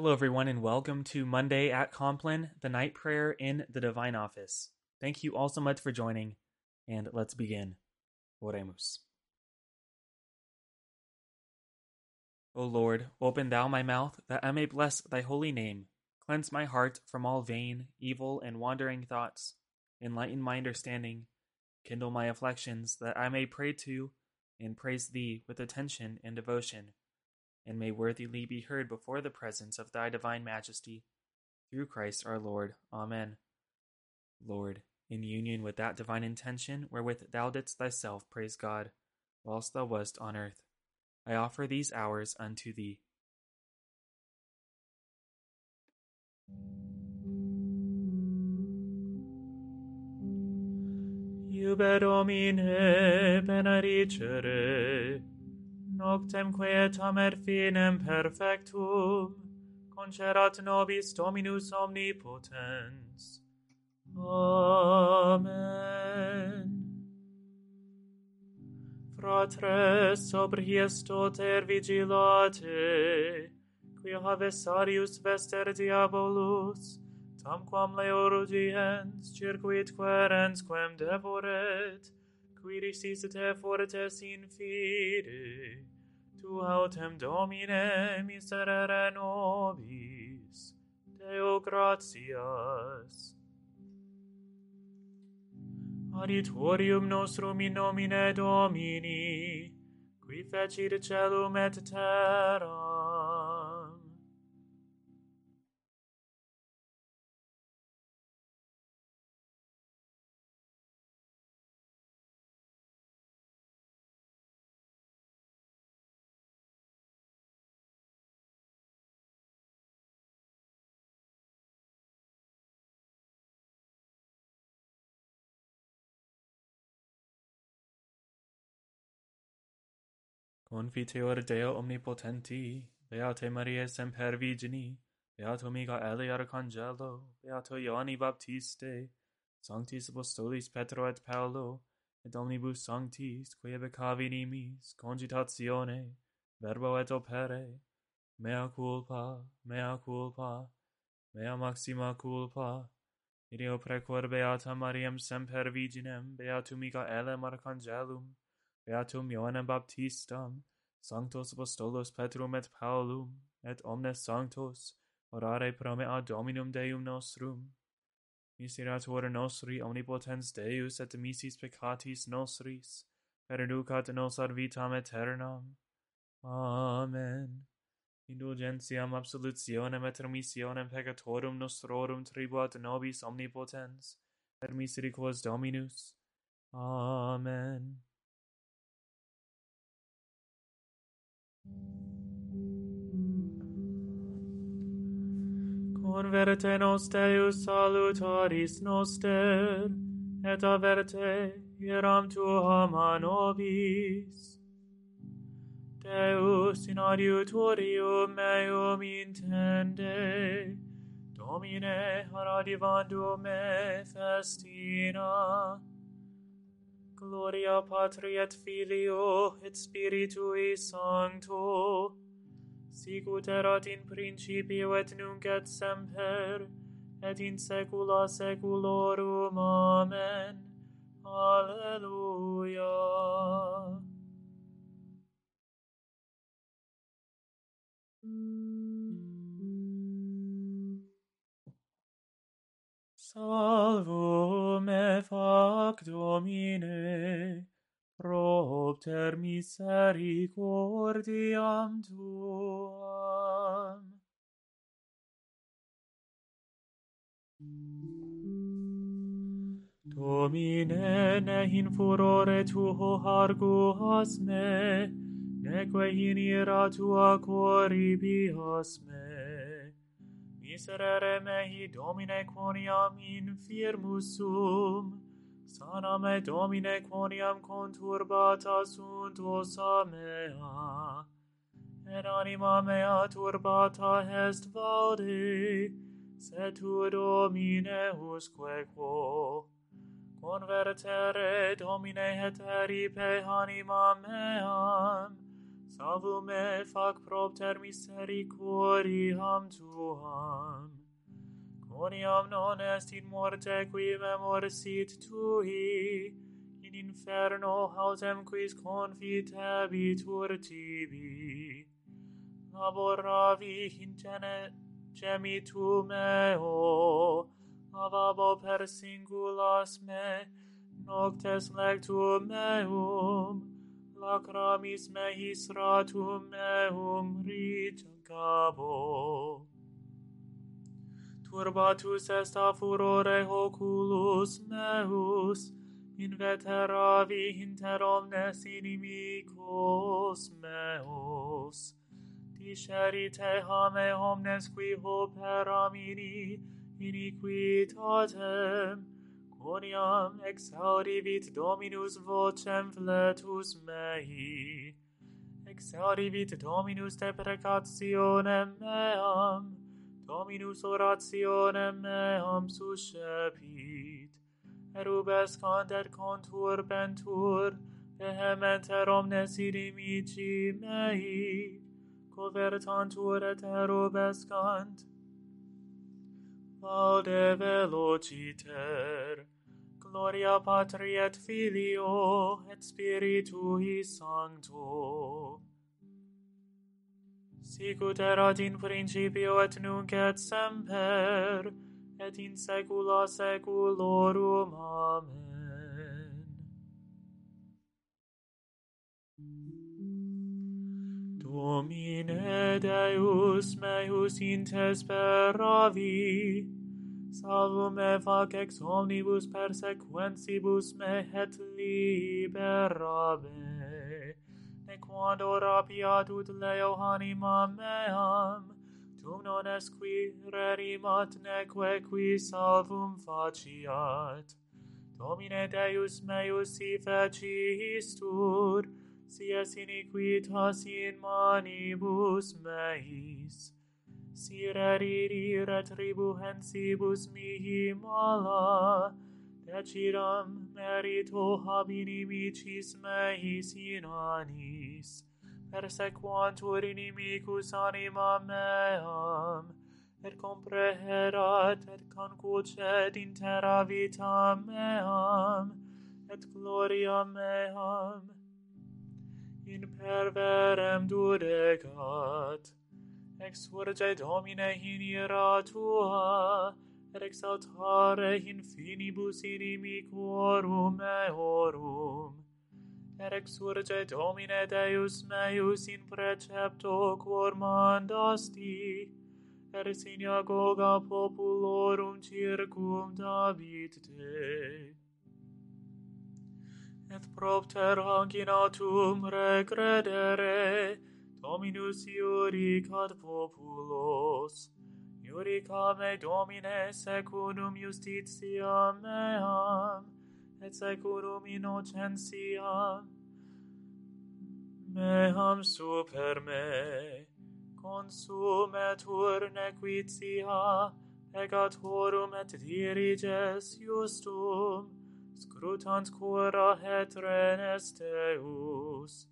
Hello, everyone, and welcome to Monday at Compline, the night prayer in the Divine Office. Thank you all so much for joining, and let's begin. Oremus. O Lord, open thou my mouth, that I may bless thy holy name. Cleanse my heart from all vain, evil, and wandering thoughts. Enlighten my understanding. Kindle my afflictions, that I may pray to and praise thee with attention and devotion and may worthily be heard before the presence of thy divine majesty. Through Christ our Lord. Amen. Lord, in union with that divine intention wherewith thou didst thyself praise God, whilst thou wast on earth, I offer these hours unto thee. Iube Domine benedicere, noctem quietam et finem perfectum, concerat nobis Dominus omnipotens. Amen. Fratres, sobries toter vigilate, qui havesarius vester diabolus, tamquam leorudiens circuit querens quem devoret, qui iste te fortes in fide, tu autem Domine miserere nobis, Deo gratias. Aditorium nostrum in nomine Domini, qui fecit celum et terram, Confiteor Deo omnipotenti, Beate Maria semper Virgini, Beato Michaeli Arcangelo, Beato Ioanni Baptiste, Sanctis Apostolis Petro et Paolo, et omnibus sanctis, quae becavi nimis, congitatione, verbo et opere, mea culpa, mea culpa, mea maxima culpa, ideo precor Beata Mariam semper Virginem, Beatum Michaelem Arcangelum, Beatum Ioannem Baptistam, Sanctos Apostolos Petrum et Paulum, et omnes Sanctos, orare pro mea Dominum Deum nostrum. Miserator nostri omnipotens Deus et misis peccatis nostris, perducat nos ad vitam aeternam. Amen. Indulgentiam absolutionem et remissionem peccatorum nostrorum tribuat nobis omnipotens, et misericors Dominus. Amen. Converte nos Deus salutaris noster, et averte iram tua manobis. Deus in adiutorium meum intende, Domine radivandum me festina, Gloria Patri et Filio et Spiritui Sancto. Sic ut erat in principio et nunc et semper et in saecula saeculorum. Amen. Alleluia. Mm. Salvo me fac Domine, propter misericordiam tuam. Domine, ne in furore tuo arguas me, neque in ira tua coribias me miserere mei Domine quoniam infirmus sum, sana me Domine quoniam conturbata sunt ossa mea, et anima mea turbata est valde, se tu Domine usque quo. Convertere Domine et eripe anima meam, Salvo me, fac propter misericoriam tuam. Coniam non est in morte qui memor sit tui, in inferno autem quis confitebitur tibi. Laboravi in gene gemitu meo, lavabo per singulas me, noctes lectum meum, lacramis meis ratum meum ricabo. Turbatus est a furore oculus meus, inveteravi inter omnes inimicos meus. Discerite hame omnes qui operam ini iniquitatem, Moniam exaudivit Dominus vocem fletus mei. exaudivit Dominus deprecationem meam, Dominus orationem meam suscepit. Erubescant et contur pentur, vehementer omnes inimici mei, covertantur et erubescant, Laude velociter, gloria Patri et Filio et Spiritui Sancto. Sicut erat in principio et nunc et semper, et in saecula saeculorum. Amen. Domine Deus meus in te speravi, salvum me fac ex omnibus persequentibus me et libera me, ne quando rapiat ut leo anima meam, tum non esquirerimat neque qui salvum faciat. Domine Deus meus si fecistur, si es iniquitas in manibus meis, si reriri retribuhensibus mihi mala, deciram merito hab inimicis meis in anis, persequantur inimicus anima meam, et compreherat et concucet intera vita meam, et gloria meam, in perverem dudecat, ex surge Domine in ira tua, et ex altare in finibus inimicorum meorum, et ex Domine Deus meus in precepto quor mandasti, et synagoga populorum circum David te et propter anginatum recredere Dominus iuricat populos. Iurica me Domine secundum justitiam meam et secundum innocentiam meam super me. Consumetur nequitia pecatorum et diriges justum scrutant cura et renes Deus,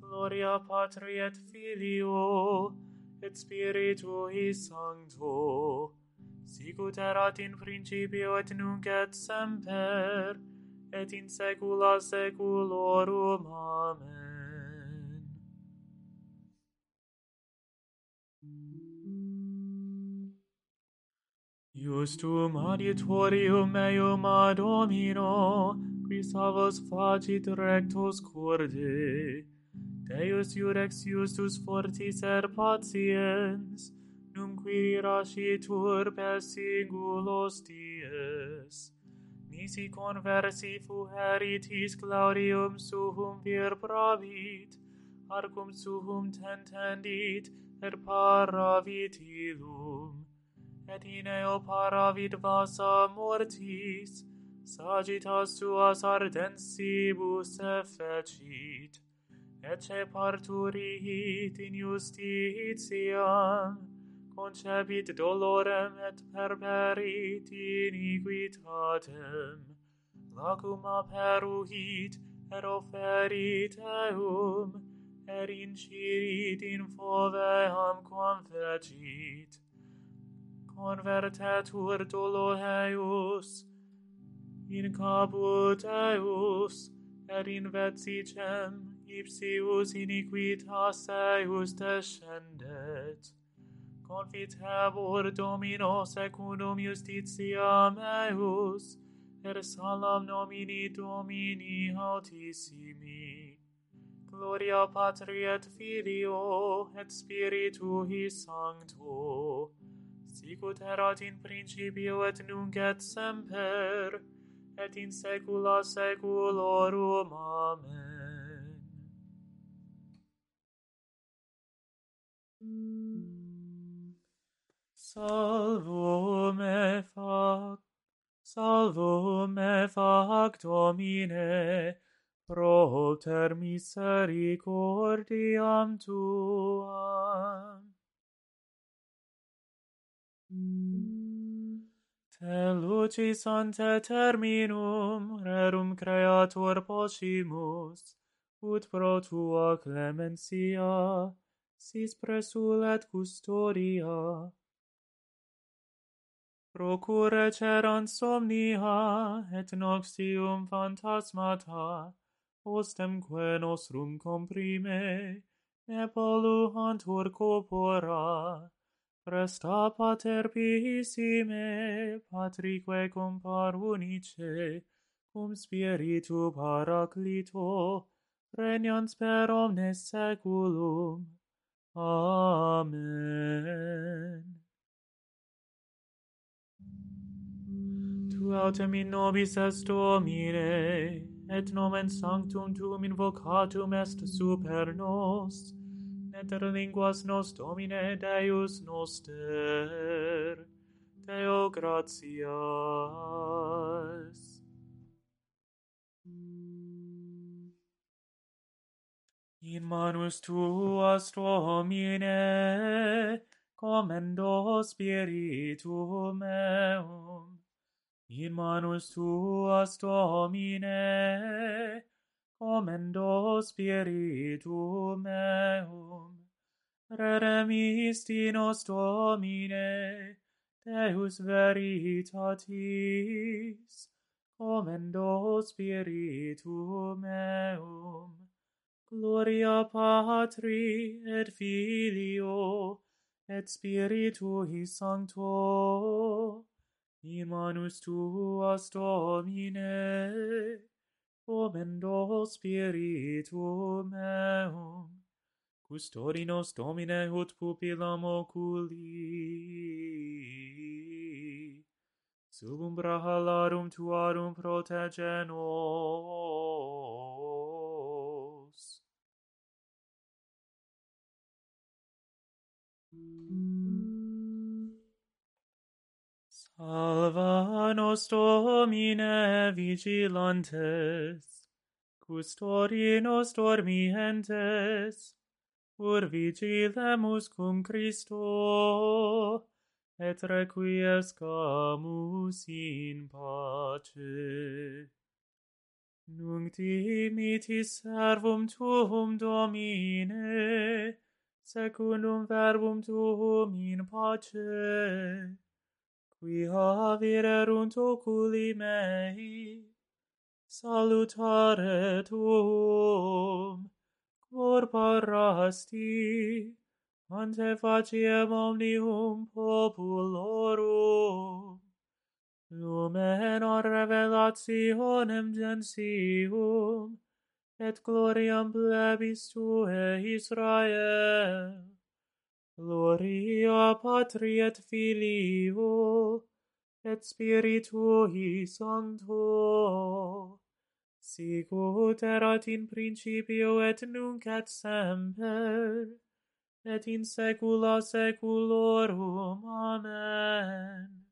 gloria Patri et Filio, et Spiritui Sancto, sic ut erat in principio et nunc et semper, et in saecula saeculorum. Amen. Justum adiutorium meum ad Domino, qui salvos facit rectos corde. Deus iurex justus fortis er patiens, num qui rascitur per singulos dies. Nisi conversi fuheritis Claudium suhum vir pravit, arcum suhum tentendit, et er paravit ilum et in eo paravit vasa mortis, sagitas suas ardensibus effecit, ecce parturihit in justitiam, concepit dolorem et perperit iniquitatem, lacum aperuit et oferit eum, et incirit in foveam quam fecit, convertetur dolo eius, in caput eius, et in vetsicem ipsius iniquitas eius descendet. Confitebor Domino secundum justitiam eius, et salam nomini Domini altissimi. Gloria Patri et Filio et Spiritui Sancto, sicut erat in principio et nunc et semper, et in saecula saeculorum. Amen. Salvo me fac, salvo me fac Domine, propter misericordiam tuam. Te lucis ante terminum rerum creator possimus, ut pro tua clemencia, sis presulet custodia. Procure cerant somnia et noxium fantasmata, ostemque nostrum comprime, ne poluantur corpora. Presta pater pisime, patrique cum parunice, cum spiritu paraclito, regnans per omnes seculum. Amen. Tu autem in nobis est Domine, et nomen sanctum tuum invocatum est super nos, et linguas nos Domine Deus noster, Deo gratias. In manus tuas, Domine, commendo spiritum meum. In manus tuas, Domine, commendo spiritum meum, redemisti nos Domine, Deus veritatis, commendo spiritum meum, gloria Patri et Filio, et Spiritui Sancto, in manus tuas Domine, Omendo spiritum meum, custodi nos Domine ut pupillam oculi, sub umbra halarum tuarum protege nos. Salva nos Domine, Domine vigilantes, custodinos dormientes, ur vigilemus cum Christo, et requiescamus in pace. Nunc dimitis servum tuum, Domine, secundum verbum tuum in pace qui havire erunt oculi mei, salutare tuum, cor parasti, ante faciem omnium populorum, lumen or revelationem gensium, et gloriam plebis tue Israel. Gloria Patri et Filio et Spiritui Sancto. Sicut erat in principio et nunc et semper et in saecula saeculorum amen.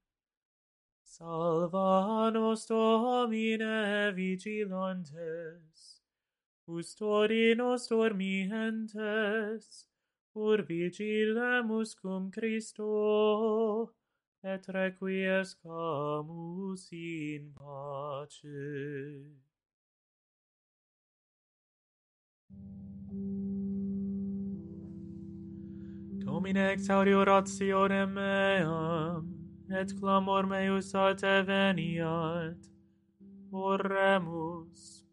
Salva nos domine vigilantes custodi nos dormientes Cur vigilemus cum Christo, et requiescamus in pace. Domine exaudi orationem meam, et clamor meus a te veniat. Oremus.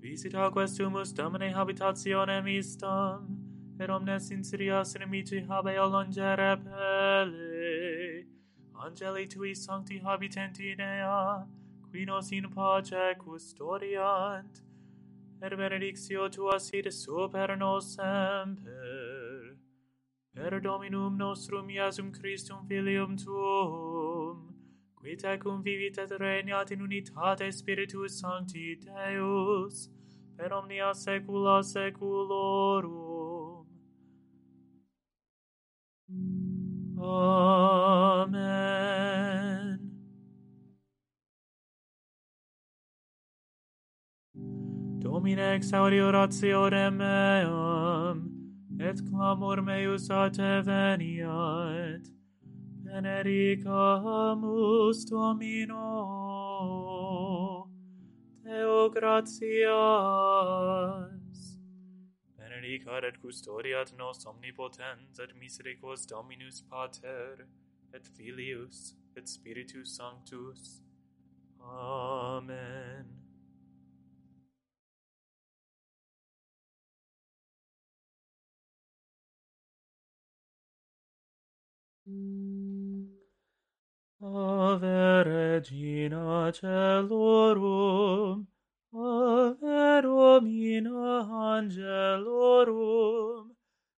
Visita questumus Domine habitationem istam, per omnes insirias inimici habeo longere pele. Angeli tui sancti habitenti in ea, qui nos in pace custodiant, et benedictio tua sit super nos semper. Per Dominum nostrum Iesum Christum Filium tuum, qui tecum vivit et regnat in unitate Spiritus Sancti Deus, per omnia saecula saeculorum. Amen. Domine exaudi orationem meam, et clamor meus a te veniat, benedicamus Domino, Deo gratias benedicat et custodiat nos omnipotens et misericors Dominus Pater et Filius et Spiritus Sanctus. Amen. Ave Regina Celorum, Ave in angelorum,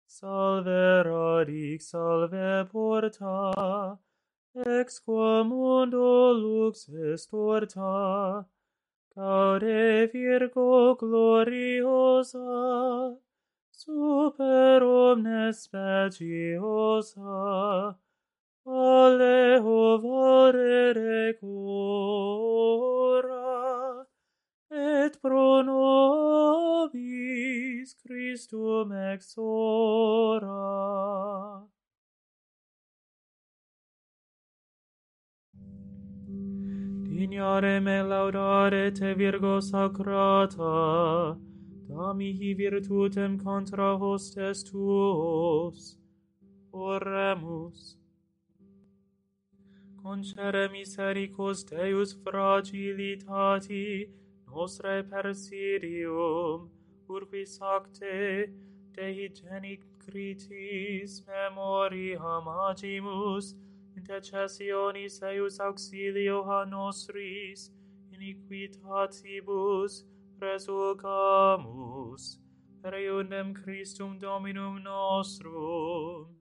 salve radic, salve porta, ex quo mundo lux est torta, Caude Virgo gloriosa, super omnes speciosa, alle hovare recora et pro nobis Christum ex ora. Dignare me laudare te Virgo Sacrata, da mihi virtutem contra hostes tuos. Oremus. Concere misericos Deus fragilitati, nostre persidium, urquis acte Dei genicritis memoriam agimus, intercessionis eius auxilio a nostris, iniquitatibus resurgamus, per eundem Christum Dominum nostrum.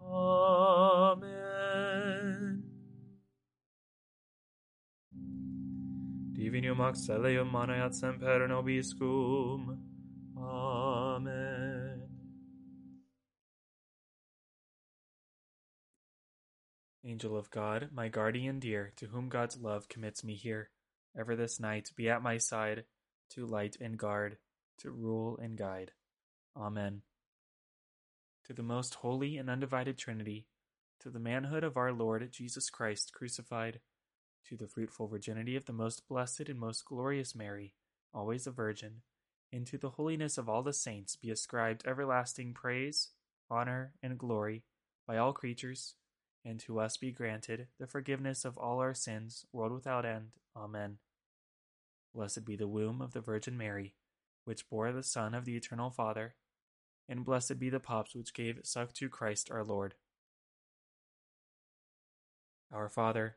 Amen. Divinium auxilium maneat semper nobiscum. Amen. Angel of God, my guardian dear, to whom God's love commits me here, ever this night be at my side, to light and guard, to rule and guide. Amen. To the most holy and undivided Trinity, to the manhood of our Lord Jesus Christ crucified, to the fruitful virginity of the most blessed and most glorious Mary, always a virgin, and to the holiness of all the saints be ascribed everlasting praise, honor, and glory by all creatures, and to us be granted the forgiveness of all our sins, world without end. Amen. Blessed be the womb of the Virgin Mary, which bore the Son of the Eternal Father, and blessed be the paps which gave suck to Christ our Lord. Our Father,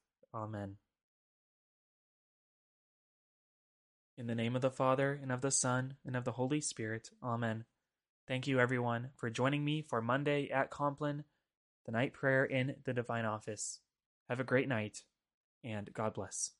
Amen. In the name of the Father, and of the Son, and of the Holy Spirit. Amen. Thank you, everyone, for joining me for Monday at Compline, the night prayer in the Divine Office. Have a great night, and God bless.